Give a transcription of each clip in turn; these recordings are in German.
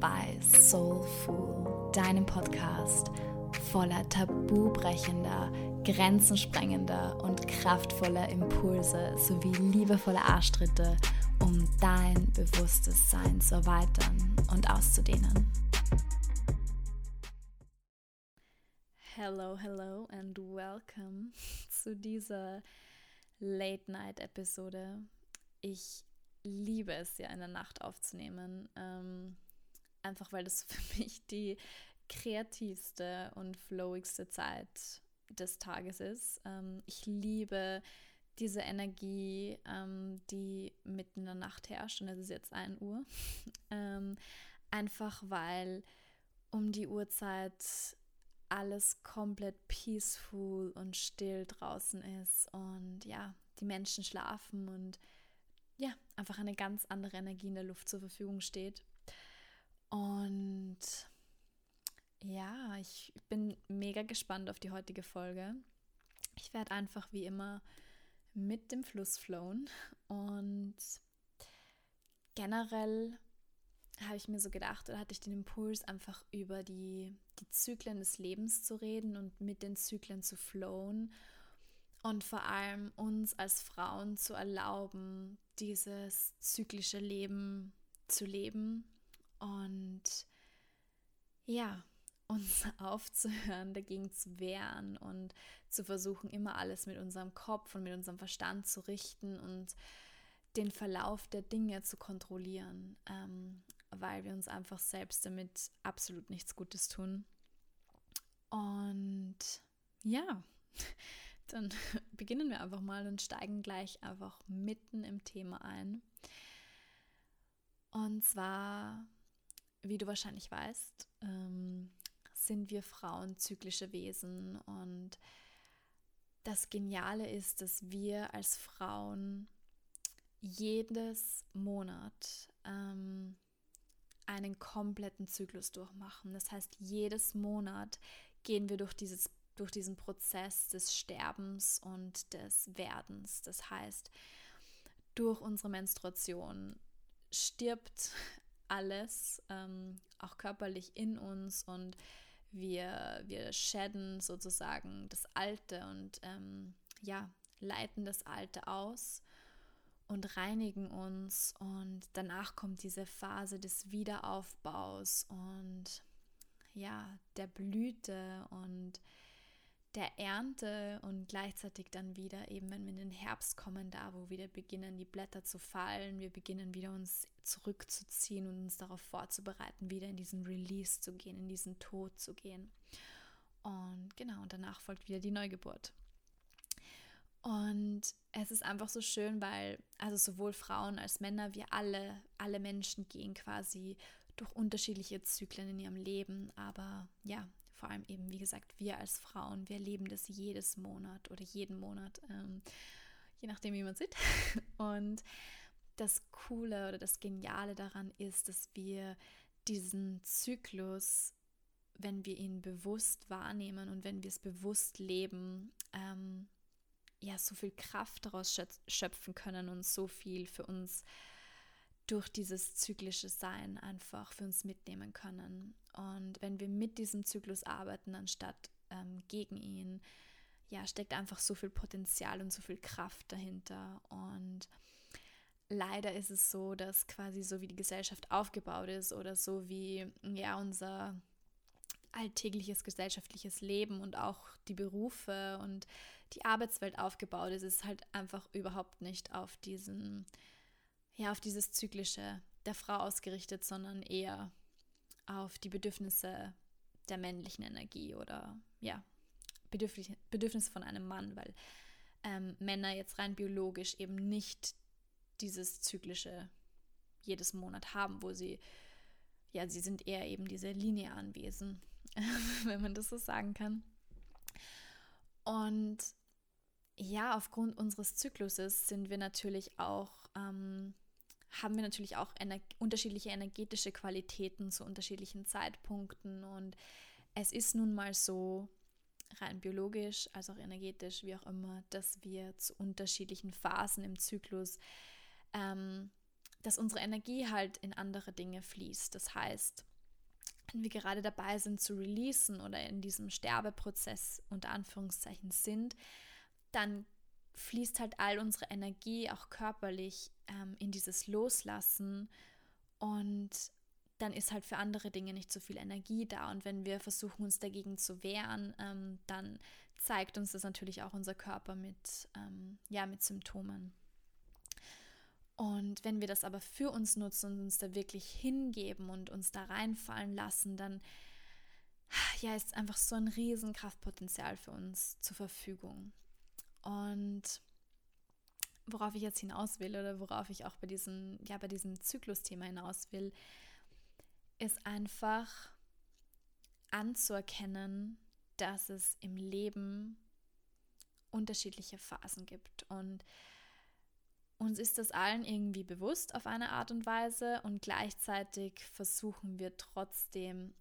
bei Soulful, deinem Podcast voller tabubrechender, grenzensprengender und kraftvoller Impulse sowie liebevoller Arschtritte, um dein bewusstes Sein zu erweitern und auszudehnen. Hello, hello and welcome zu dieser Late-Night-Episode. Ich liebe es ja in der Nacht aufzunehmen. Ähm, einfach weil das für mich die kreativste und flowigste Zeit des Tages ist. Ähm, ich liebe diese Energie, ähm, die mitten in der Nacht herrscht und es ist jetzt 1 Uhr. ähm, einfach weil um die Uhrzeit alles komplett peaceful und still draußen ist und ja, die Menschen schlafen und ja, einfach eine ganz andere Energie in der Luft zur Verfügung steht. Und ja, ich bin mega gespannt auf die heutige Folge. Ich werde einfach wie immer mit dem Fluss flowen und generell habe ich mir so gedacht oder hatte ich den Impuls, einfach über die, die Zyklen des Lebens zu reden und mit den Zyklen zu flowen und vor allem uns als Frauen zu erlauben, dieses zyklische Leben zu leben und ja, uns aufzuhören, dagegen zu wehren und zu versuchen, immer alles mit unserem Kopf und mit unserem Verstand zu richten und den Verlauf der Dinge zu kontrollieren, ähm, weil wir uns einfach selbst damit absolut nichts Gutes tun. Und ja, dann beginnen wir einfach mal und steigen gleich einfach mitten im Thema ein. Und zwar, wie du wahrscheinlich weißt, ähm, sind wir Frauen zyklische Wesen und das Geniale ist, dass wir als Frauen jedes Monat ähm, einen kompletten Zyklus durchmachen. Das heißt, jedes Monat gehen wir durch dieses durch diesen Prozess des Sterbens und des Werdens. Das heißt, durch unsere Menstruation stirbt alles, ähm, auch körperlich in uns und wir, wir shedden sozusagen das Alte und ähm, ja, leiten das Alte aus und reinigen uns und danach kommt diese Phase des Wiederaufbaus und ja, der Blüte und der Ernte und gleichzeitig dann wieder eben, wenn wir in den Herbst kommen, da wo wieder beginnen die Blätter zu fallen, wir beginnen wieder uns zurückzuziehen und uns darauf vorzubereiten, wieder in diesen Release zu gehen, in diesen Tod zu gehen. Und genau, und danach folgt wieder die Neugeburt. Und es ist einfach so schön, weil also sowohl Frauen als Männer, wir alle, alle Menschen gehen quasi durch unterschiedliche Zyklen in ihrem Leben. Aber ja, vor allem eben, wie gesagt, wir als Frauen, wir erleben das jedes Monat oder jeden Monat, ähm, je nachdem, wie man sieht. Und das Coole oder das Geniale daran ist, dass wir diesen Zyklus, wenn wir ihn bewusst wahrnehmen und wenn wir es bewusst leben, ähm, ja, so viel Kraft daraus schöpfen können und so viel für uns durch dieses zyklische Sein einfach für uns mitnehmen können. Und wenn wir mit diesem Zyklus arbeiten, anstatt ähm, gegen ihn, ja, steckt einfach so viel Potenzial und so viel Kraft dahinter. Und leider ist es so, dass quasi so wie die Gesellschaft aufgebaut ist oder so wie ja unser alltägliches gesellschaftliches Leben und auch die Berufe und die Arbeitswelt aufgebaut ist, ist halt einfach überhaupt nicht auf diesen ja auf dieses Zyklische der Frau ausgerichtet, sondern eher auf die Bedürfnisse der männlichen Energie oder ja, Bedürfnisse von einem Mann, weil ähm, Männer jetzt rein biologisch eben nicht dieses zyklische jedes Monat haben, wo sie, ja, sie sind eher eben diese linearen Wesen, wenn man das so sagen kann. Und ja, aufgrund unseres Zykluses sind wir natürlich auch ähm, haben wir natürlich auch ener unterschiedliche energetische Qualitäten zu unterschiedlichen Zeitpunkten. Und es ist nun mal so, rein biologisch als auch energetisch, wie auch immer, dass wir zu unterschiedlichen Phasen im Zyklus, ähm, dass unsere Energie halt in andere Dinge fließt. Das heißt, wenn wir gerade dabei sind zu releasen oder in diesem Sterbeprozess unter Anführungszeichen sind, dann fließt halt all unsere Energie auch körperlich ähm, in dieses Loslassen und dann ist halt für andere Dinge nicht so viel Energie da. Und wenn wir versuchen, uns dagegen zu wehren, ähm, dann zeigt uns das natürlich auch unser Körper mit, ähm, ja, mit Symptomen. Und wenn wir das aber für uns nutzen und uns da wirklich hingeben und uns da reinfallen lassen, dann ja, ist einfach so ein Riesenkraftpotenzial für uns zur Verfügung. Und worauf ich jetzt hinaus will oder worauf ich auch bei diesem, ja, bei diesem Zyklusthema hinaus will, ist einfach anzuerkennen, dass es im Leben unterschiedliche Phasen gibt. Und uns ist das allen irgendwie bewusst auf eine Art und Weise und gleichzeitig versuchen wir trotzdem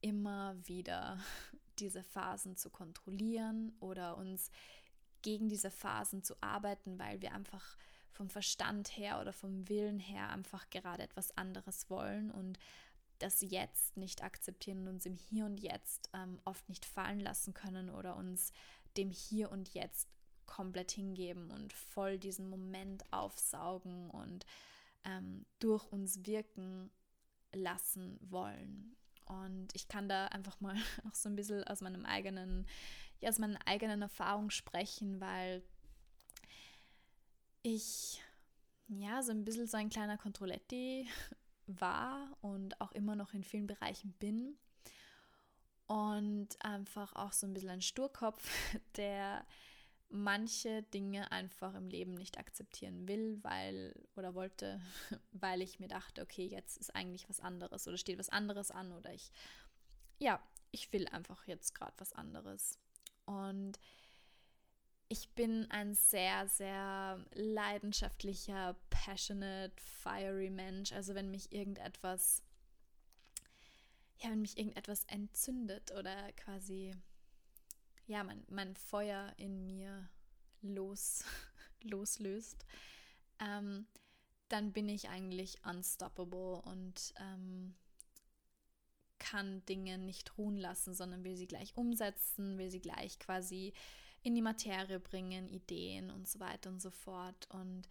immer wieder diese Phasen zu kontrollieren oder uns gegen diese Phasen zu arbeiten, weil wir einfach vom Verstand her oder vom Willen her einfach gerade etwas anderes wollen und das Jetzt nicht akzeptieren und uns im Hier und Jetzt ähm, oft nicht fallen lassen können oder uns dem Hier und Jetzt komplett hingeben und voll diesen Moment aufsaugen und ähm, durch uns wirken lassen wollen. Und ich kann da einfach mal auch so ein bisschen aus meinem eigenen, ja, aus meiner eigenen Erfahrung sprechen, weil ich ja so ein bisschen so ein kleiner Controletti war und auch immer noch in vielen Bereichen bin. Und einfach auch so ein bisschen ein Sturkopf, der manche Dinge einfach im Leben nicht akzeptieren will, weil oder wollte, weil ich mir dachte, okay, jetzt ist eigentlich was anderes oder steht was anderes an oder ich, ja, ich will einfach jetzt gerade was anderes. Und ich bin ein sehr, sehr leidenschaftlicher, passionate, fiery Mensch. Also wenn mich irgendetwas, ja, wenn mich irgendetwas entzündet oder quasi ja, mein, mein Feuer in mir los, loslöst, ähm, dann bin ich eigentlich unstoppable und ähm, kann Dinge nicht ruhen lassen, sondern will sie gleich umsetzen, will sie gleich quasi in die Materie bringen, Ideen und so weiter und so fort. Und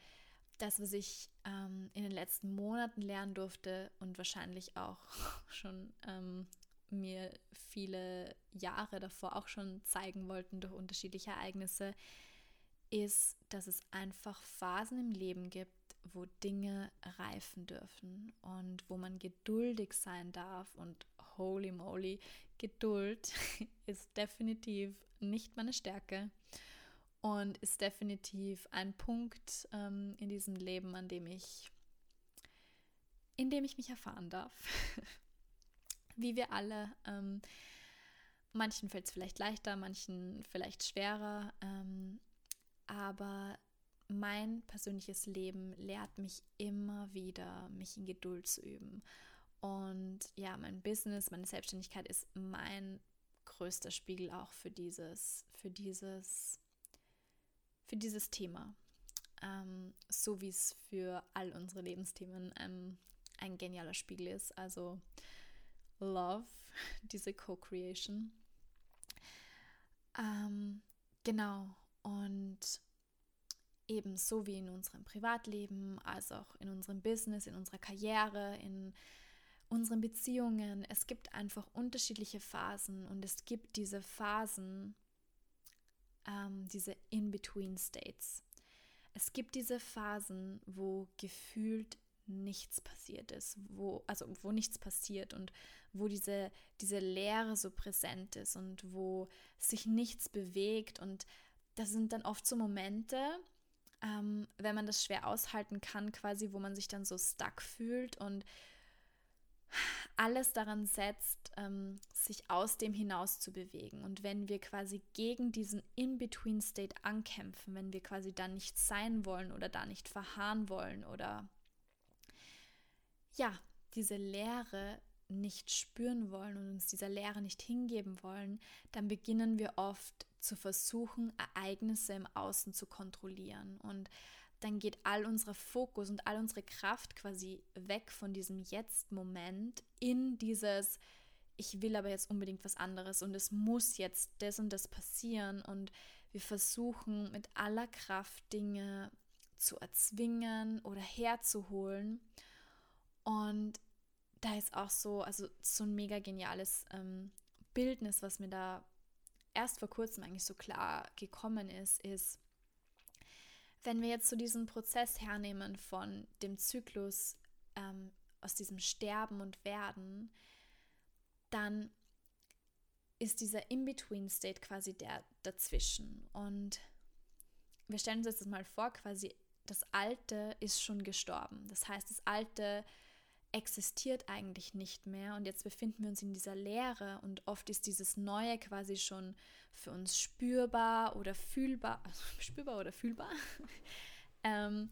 das, was ich ähm, in den letzten Monaten lernen durfte und wahrscheinlich auch schon ähm, mir viele Jahre davor auch schon zeigen wollten durch unterschiedliche Ereignisse, ist, dass es einfach Phasen im Leben gibt, wo Dinge reifen dürfen und wo man geduldig sein darf. Und holy moly, Geduld ist definitiv nicht meine Stärke und ist definitiv ein Punkt ähm, in diesem Leben, an dem ich, in dem ich mich erfahren darf. wie wir alle. Ähm, manchen fällt es vielleicht leichter, manchen vielleicht schwerer. Ähm, aber mein persönliches Leben lehrt mich immer wieder, mich in Geduld zu üben. Und ja, mein Business, meine Selbstständigkeit ist mein größter Spiegel auch für dieses, für dieses, für dieses Thema. Ähm, so wie es für all unsere Lebensthemen ähm, ein genialer Spiegel ist. Also Love, diese Co-Creation. Ähm, genau, und ebenso wie in unserem Privatleben, als auch in unserem Business, in unserer Karriere, in unseren Beziehungen. Es gibt einfach unterschiedliche Phasen und es gibt diese Phasen, ähm, diese In-Between-States. Es gibt diese Phasen, wo gefühlt nichts passiert ist, wo, also wo nichts passiert und wo diese, diese Leere so präsent ist und wo sich nichts bewegt. Und das sind dann oft so Momente, ähm, wenn man das schwer aushalten kann, quasi, wo man sich dann so stuck fühlt und alles daran setzt, ähm, sich aus dem hinaus zu bewegen. Und wenn wir quasi gegen diesen In-Between-State ankämpfen, wenn wir quasi da nicht sein wollen oder da nicht verharren wollen oder ja, diese Leere nicht spüren wollen und uns dieser Leere nicht hingeben wollen, dann beginnen wir oft zu versuchen, Ereignisse im Außen zu kontrollieren. Und dann geht all unser Fokus und all unsere Kraft quasi weg von diesem Jetzt-Moment in dieses, ich will aber jetzt unbedingt was anderes und es muss jetzt das und das passieren und wir versuchen mit aller Kraft Dinge zu erzwingen oder herzuholen. Und da ist auch so, also so ein mega geniales ähm, Bildnis, was mir da erst vor kurzem eigentlich so klar gekommen ist, ist, wenn wir jetzt so diesen Prozess hernehmen von dem Zyklus ähm, aus diesem Sterben und Werden, dann ist dieser In-Between-State quasi der dazwischen. Und wir stellen uns jetzt mal vor, quasi das Alte ist schon gestorben. Das heißt, das Alte existiert eigentlich nicht mehr und jetzt befinden wir uns in dieser Leere und oft ist dieses Neue quasi schon für uns spürbar oder fühlbar, spürbar oder fühlbar. ähm,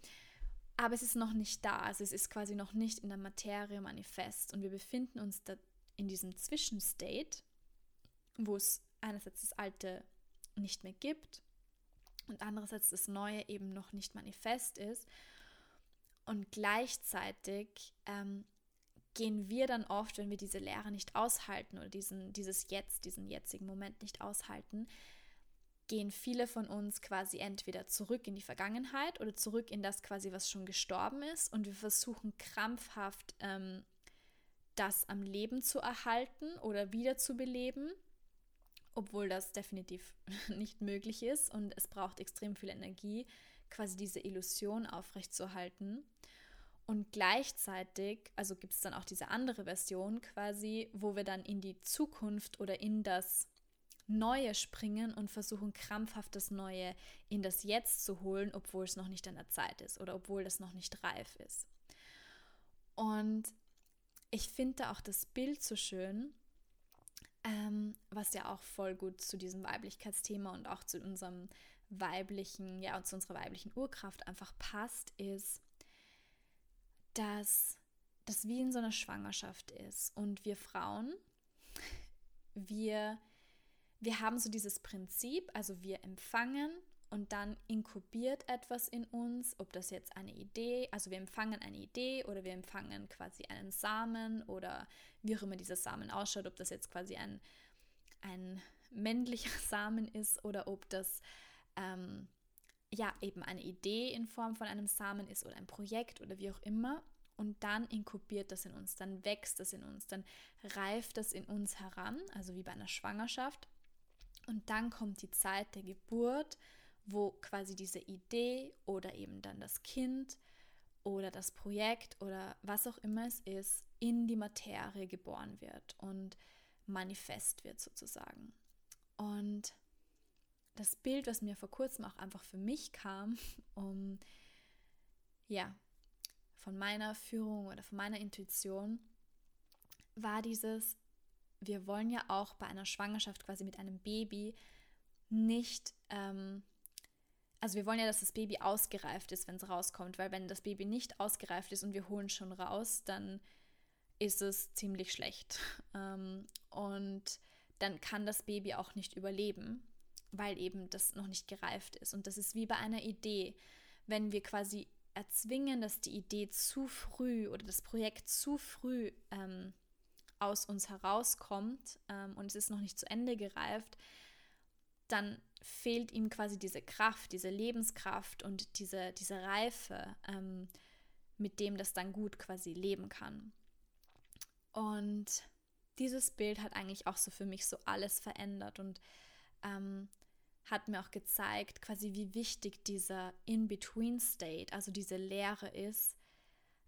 aber es ist noch nicht da, also es ist quasi noch nicht in der Materie manifest und wir befinden uns da in diesem Zwischenstate, wo es einerseits das Alte nicht mehr gibt und andererseits das Neue eben noch nicht manifest ist. Und gleichzeitig ähm, gehen wir dann oft, wenn wir diese Lehre nicht aushalten oder diesen, dieses Jetzt, diesen jetzigen Moment nicht aushalten, gehen viele von uns quasi entweder zurück in die Vergangenheit oder zurück in das quasi, was schon gestorben ist. Und wir versuchen krampfhaft, ähm, das am Leben zu erhalten oder wieder zu beleben obwohl das definitiv nicht möglich ist und es braucht extrem viel Energie, quasi diese Illusion aufrechtzuerhalten. Und gleichzeitig, also gibt es dann auch diese andere Version quasi, wo wir dann in die Zukunft oder in das Neue springen und versuchen krampfhaft das Neue in das Jetzt zu holen, obwohl es noch nicht an der Zeit ist oder obwohl es noch nicht reif ist. Und ich finde auch das Bild so schön, ähm, was ja auch voll gut zu diesem Weiblichkeitsthema und auch zu unserem weiblichen, ja, und zu unserer weiblichen Urkraft einfach passt, ist, dass das wie in so einer Schwangerschaft ist. Und wir Frauen, wir, wir haben so dieses Prinzip, also wir empfangen und dann inkubiert etwas in uns, ob das jetzt eine Idee, also wir empfangen eine Idee oder wir empfangen quasi einen Samen oder wie auch immer dieser Samen ausschaut, ob das jetzt quasi ein, ein männlicher Samen ist oder ob das ähm, ja eben eine Idee in Form von einem Samen ist oder ein Projekt oder wie auch immer. Und dann inkubiert das in uns, dann wächst das in uns, dann reift das in uns heran, also wie bei einer Schwangerschaft. Und dann kommt die Zeit der Geburt wo quasi diese Idee oder eben dann das Kind oder das Projekt oder was auch immer es ist, in die Materie geboren wird und manifest wird sozusagen. Und das Bild, was mir vor kurzem auch einfach für mich kam, um ja, von meiner Führung oder von meiner Intuition, war dieses, wir wollen ja auch bei einer Schwangerschaft quasi mit einem Baby nicht ähm, also wir wollen ja, dass das Baby ausgereift ist, wenn es rauskommt, weil wenn das Baby nicht ausgereift ist und wir holen schon raus, dann ist es ziemlich schlecht. Ähm, und dann kann das Baby auch nicht überleben, weil eben das noch nicht gereift ist. Und das ist wie bei einer Idee. Wenn wir quasi erzwingen, dass die Idee zu früh oder das Projekt zu früh ähm, aus uns herauskommt ähm, und es ist noch nicht zu Ende gereift, dann fehlt ihm quasi diese Kraft, diese Lebenskraft und diese, diese Reife, ähm, mit dem das dann gut quasi leben kann. Und dieses Bild hat eigentlich auch so für mich so alles verändert und ähm, hat mir auch gezeigt, quasi wie wichtig dieser In-Between-State, also diese Leere ist,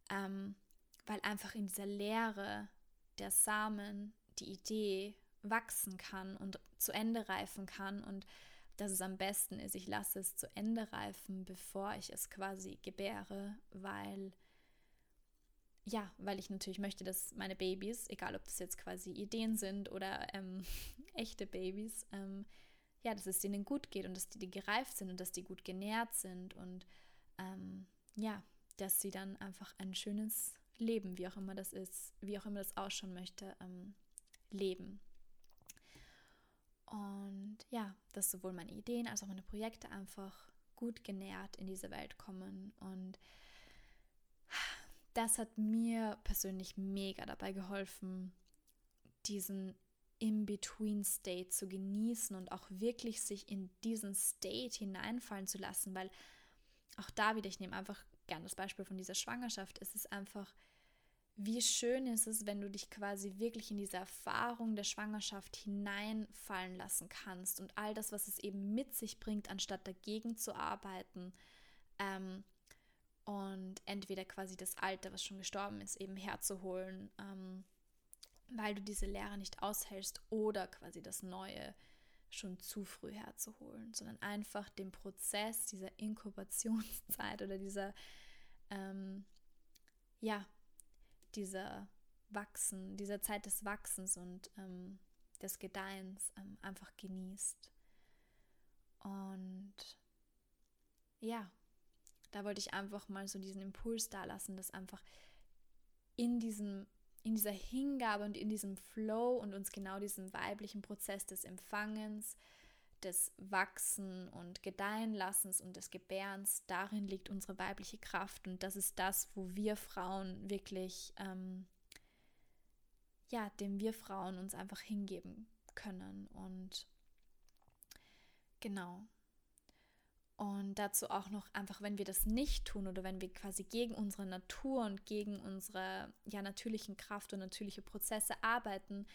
ähm, weil einfach in dieser Leere der Samen, die Idee wachsen kann und zu Ende reifen kann und dass es am besten ist, ich lasse es zu Ende reifen, bevor ich es quasi gebäre, weil ja, weil ich natürlich möchte, dass meine Babys, egal ob das jetzt quasi Ideen sind oder ähm, echte Babys, ähm, ja, dass es denen gut geht und dass die, die gereift sind und dass die gut genährt sind und ähm, ja, dass sie dann einfach ein schönes Leben, wie auch immer das ist, wie auch immer das ausschauen möchte, ähm, leben. Und ja, dass sowohl meine Ideen als auch meine Projekte einfach gut genährt in diese Welt kommen. Und das hat mir persönlich mega dabei geholfen, diesen In-Between-State zu genießen und auch wirklich sich in diesen State hineinfallen zu lassen, weil auch da wieder, ich nehme einfach gerne das Beispiel von dieser Schwangerschaft, es ist einfach, wie schön ist es, wenn du dich quasi wirklich in diese Erfahrung der Schwangerschaft hineinfallen lassen kannst und all das, was es eben mit sich bringt, anstatt dagegen zu arbeiten ähm, und entweder quasi das Alte, was schon gestorben ist, eben herzuholen, ähm, weil du diese Lehre nicht aushältst oder quasi das Neue schon zu früh herzuholen, sondern einfach den Prozess dieser Inkubationszeit oder dieser, ähm, ja, dieser Wachsen, dieser Zeit des Wachsens und ähm, des Gedeihens ähm, einfach genießt. Und ja, da wollte ich einfach mal so diesen Impuls da lassen, dass einfach in diesem in dieser Hingabe und in diesem Flow und uns genau diesen weiblichen Prozess des Empfangens, des Wachsen und Gedeihenlassens und des Gebärens, darin liegt unsere weibliche Kraft und das ist das, wo wir Frauen wirklich, ähm, ja, dem wir Frauen uns einfach hingeben können und genau. Und dazu auch noch einfach, wenn wir das nicht tun oder wenn wir quasi gegen unsere Natur und gegen unsere ja natürlichen Kraft und natürliche Prozesse arbeiten,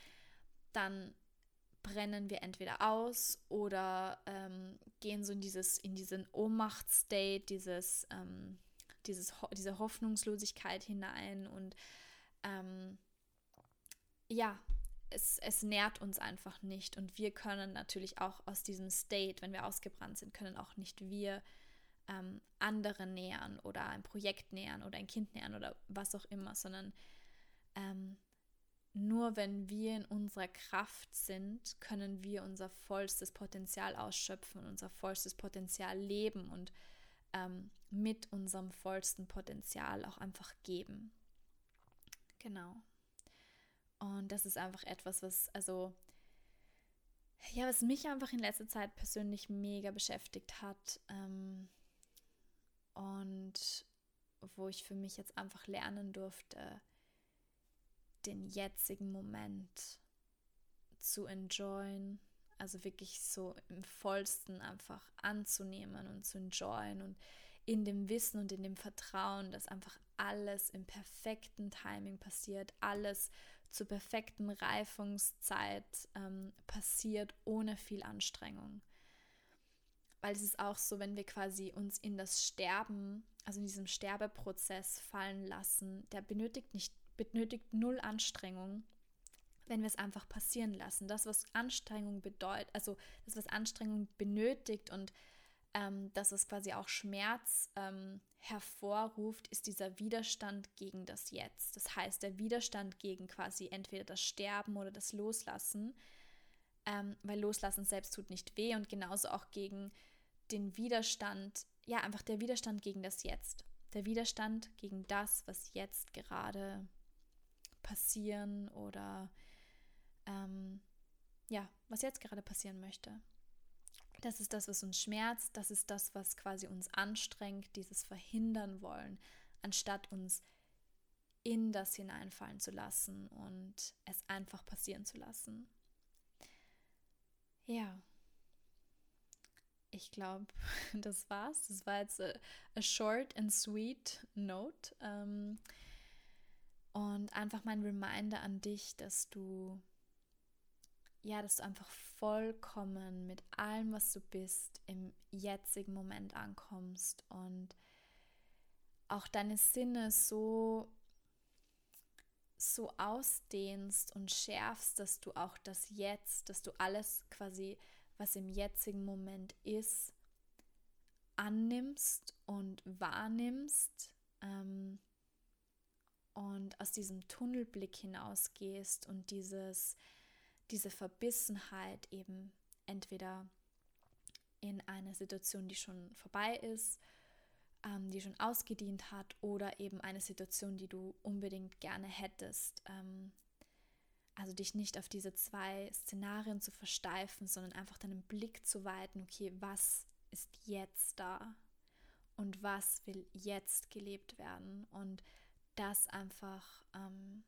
dann brennen wir entweder aus oder ähm, gehen so in dieses, in diesen Ohnmachtstate, dieses, ähm, dieses, diese Hoffnungslosigkeit hinein und ähm, ja, es, es nährt uns einfach nicht und wir können natürlich auch aus diesem State, wenn wir ausgebrannt sind, können auch nicht wir ähm, andere nähern oder ein Projekt nähern oder ein Kind nähern oder was auch immer, sondern ähm, nur wenn wir in unserer Kraft sind, können wir unser vollstes Potenzial ausschöpfen, unser vollstes Potenzial leben und ähm, mit unserem vollsten Potenzial auch einfach geben. Genau. Und das ist einfach etwas, was, also, ja, was mich einfach in letzter Zeit persönlich mega beschäftigt hat. Ähm, und wo ich für mich jetzt einfach lernen durfte, den jetzigen Moment zu enjoyen, also wirklich so im vollsten einfach anzunehmen und zu enjoyen und in dem Wissen und in dem Vertrauen, dass einfach alles im perfekten Timing passiert, alles zur perfekten Reifungszeit ähm, passiert, ohne viel Anstrengung. Weil es ist auch so, wenn wir quasi uns in das Sterben, also in diesem Sterbeprozess fallen lassen, der benötigt nicht benötigt null Anstrengung, wenn wir es einfach passieren lassen. Das, was Anstrengung bedeutet, also das, was Anstrengung benötigt und ähm, dass es quasi auch Schmerz ähm, hervorruft, ist dieser Widerstand gegen das Jetzt. Das heißt, der Widerstand gegen quasi entweder das Sterben oder das Loslassen, ähm, weil Loslassen selbst tut nicht weh und genauso auch gegen den Widerstand, ja, einfach der Widerstand gegen das Jetzt. Der Widerstand gegen das, was jetzt gerade passieren oder ähm, ja, was jetzt gerade passieren möchte. Das ist das, was uns schmerzt, das ist das, was quasi uns anstrengt, dieses verhindern wollen, anstatt uns in das hineinfallen zu lassen und es einfach passieren zu lassen. Ja, ich glaube, das war's. Das war jetzt a, a short and sweet note. Ähm, und einfach mein Reminder an dich, dass du, ja, dass du einfach vollkommen mit allem, was du bist, im jetzigen Moment ankommst und auch deine Sinne so so ausdehnst und schärfst, dass du auch das Jetzt, dass du alles quasi, was im jetzigen Moment ist, annimmst und wahrnimmst. Ähm, und aus diesem Tunnelblick hinausgehst und dieses, diese Verbissenheit eben entweder in eine Situation, die schon vorbei ist, ähm, die schon ausgedient hat, oder eben eine Situation, die du unbedingt gerne hättest. Ähm, also dich nicht auf diese zwei Szenarien zu versteifen, sondern einfach deinen Blick zu weiten, okay, was ist jetzt da? Und was will jetzt gelebt werden? Und das einfach ähm,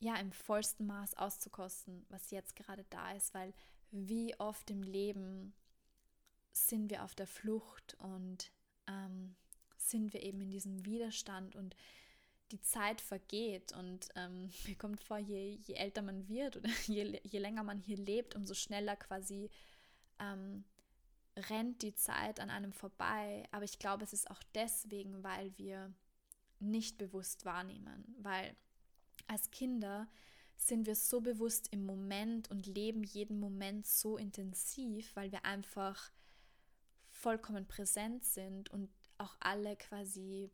ja im vollsten Maß auszukosten, was jetzt gerade da ist, weil wie oft im Leben sind wir auf der Flucht und ähm, sind wir eben in diesem Widerstand und die Zeit vergeht und ähm, mir kommt vor, je, je älter man wird oder je, je länger man hier lebt, umso schneller quasi ähm, rennt die Zeit an einem vorbei. Aber ich glaube, es ist auch deswegen, weil wir nicht bewusst wahrnehmen, weil als Kinder sind wir so bewusst im Moment und leben jeden Moment so intensiv, weil wir einfach vollkommen präsent sind und auch alle quasi,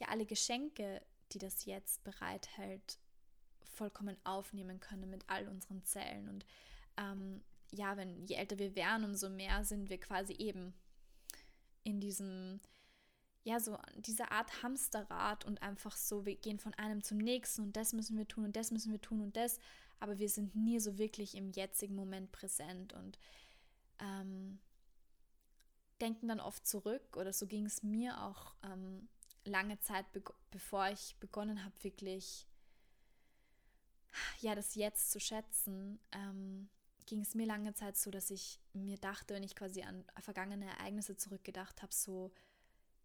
ja, alle Geschenke, die das jetzt bereithält, vollkommen aufnehmen können mit all unseren Zellen. Und ähm, ja, wenn je älter wir werden, umso mehr sind wir quasi eben in diesem, ja, so dieser Art Hamsterrad und einfach so, wir gehen von einem zum nächsten und das müssen wir tun und das müssen wir tun und das, aber wir sind nie so wirklich im jetzigen Moment präsent und ähm, denken dann oft zurück oder so ging es mir auch ähm, lange Zeit, be bevor ich begonnen habe, wirklich ja, das Jetzt zu schätzen, ähm, ging es mir lange Zeit so, dass ich mir dachte, wenn ich quasi an vergangene Ereignisse zurückgedacht habe, so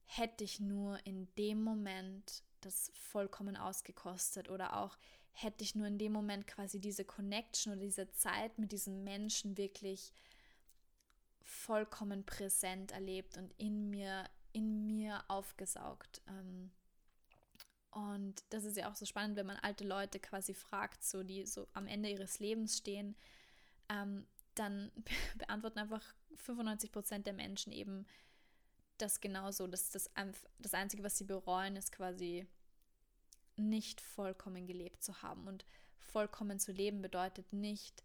hätte ich nur in dem Moment das vollkommen ausgekostet oder auch hätte ich nur in dem Moment quasi diese Connection oder diese Zeit mit diesem Menschen wirklich vollkommen präsent erlebt und in mir, in mir aufgesaugt. Ähm, und das ist ja auch so spannend, wenn man alte Leute quasi fragt, so die so am Ende ihres Lebens stehen, ähm, dann beantworten einfach 95 Prozent der Menschen eben das genauso. Das, das, das Einzige, was sie bereuen, ist quasi nicht vollkommen gelebt zu haben. Und vollkommen zu leben bedeutet nicht,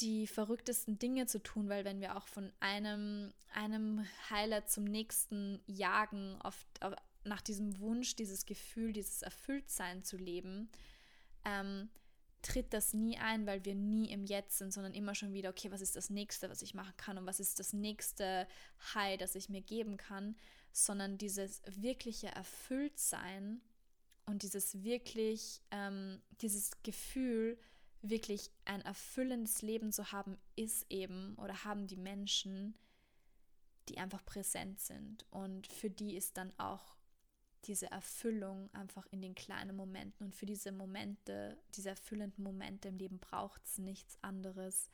die verrücktesten Dinge zu tun, weil wenn wir auch von einem, einem Highlight zum nächsten jagen, oft nach diesem Wunsch, dieses Gefühl, dieses Erfülltsein zu leben, ähm, tritt das nie ein, weil wir nie im Jetzt sind, sondern immer schon wieder, okay, was ist das nächste, was ich machen kann und was ist das nächste High, das ich mir geben kann, sondern dieses wirkliche Erfülltsein und dieses wirklich, ähm, dieses Gefühl, wirklich ein erfüllendes Leben zu haben, ist eben oder haben die Menschen, die einfach präsent sind. Und für die ist dann auch diese Erfüllung einfach in den kleinen Momenten. Und für diese Momente, diese erfüllenden Momente im Leben braucht es nichts anderes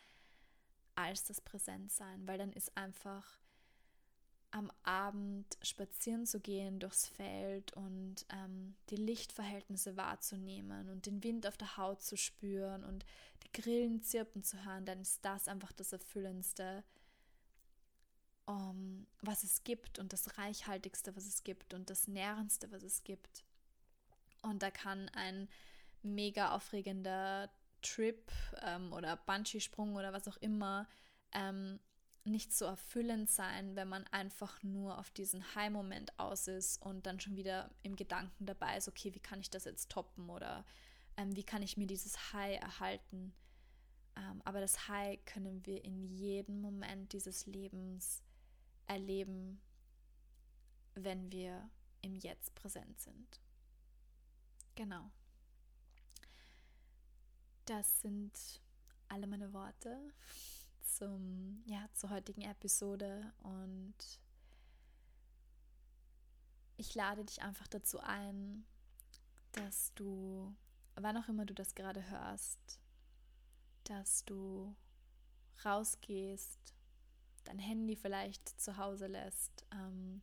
als das Präsentsein, weil dann ist einfach am Abend spazieren zu gehen durchs Feld und ähm, die Lichtverhältnisse wahrzunehmen und den Wind auf der Haut zu spüren und die Grillen zirpen zu hören, dann ist das einfach das Erfüllendste, um, was es gibt und das Reichhaltigste, was es gibt und das Nährendste, was es gibt. Und da kann ein mega aufregender Trip ähm, oder Bungee-Sprung oder was auch immer ähm, nicht so erfüllend sein, wenn man einfach nur auf diesen High-Moment aus ist und dann schon wieder im Gedanken dabei ist, okay, wie kann ich das jetzt toppen oder ähm, wie kann ich mir dieses High erhalten. Ähm, aber das High können wir in jedem Moment dieses Lebens erleben, wenn wir im Jetzt präsent sind. Genau. Das sind alle meine Worte zum, ja, zur heutigen Episode und ich lade dich einfach dazu ein, dass du, wann auch immer du das gerade hörst, dass du rausgehst dein Handy vielleicht zu Hause lässt ähm,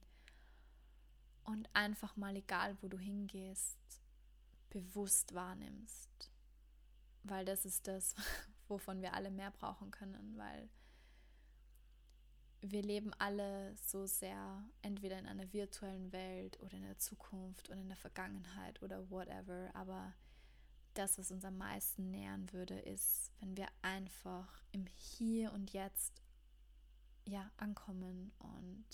und einfach mal, egal wo du hingehst, bewusst wahrnimmst. Weil das ist das, wovon wir alle mehr brauchen können, weil wir leben alle so sehr entweder in einer virtuellen Welt oder in der Zukunft oder in der Vergangenheit oder whatever, aber das, was uns am meisten nähern würde, ist, wenn wir einfach im Hier und Jetzt ja, ankommen und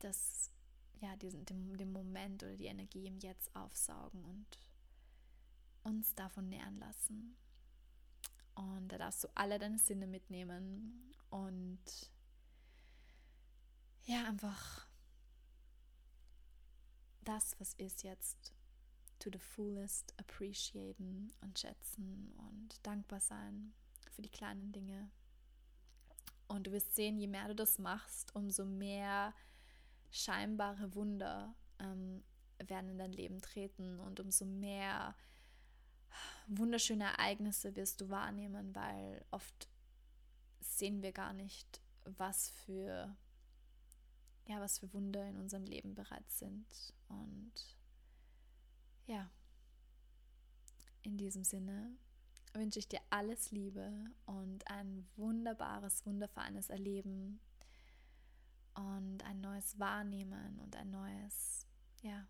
das, ja, diesen, den, den Moment oder die Energie im Jetzt aufsaugen und uns davon nähern lassen. Und da darfst du alle deine Sinne mitnehmen und ja, einfach das, was ist jetzt, to the fullest appreciaten und schätzen und dankbar sein für die kleinen Dinge. Und du wirst sehen, je mehr du das machst, umso mehr scheinbare Wunder ähm, werden in dein Leben treten und umso mehr wunderschöne Ereignisse wirst du wahrnehmen, weil oft sehen wir gar nicht, was für ja, was für Wunder in unserem Leben bereits sind. Und ja, in diesem Sinne wünsche ich dir alles Liebe und ein wunderbares, wundervolles Erleben und ein neues Wahrnehmen und ein neues, ja,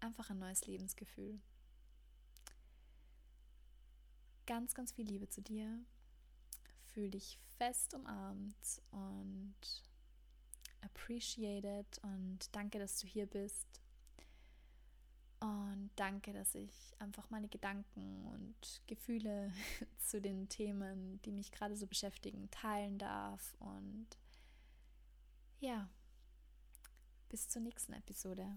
einfach ein neues Lebensgefühl. Ganz, ganz viel Liebe zu dir. Fühl dich fest umarmt und appreciated und danke, dass du hier bist. Und danke, dass ich einfach meine Gedanken und Gefühle zu den Themen, die mich gerade so beschäftigen, teilen darf. Und ja, bis zur nächsten Episode.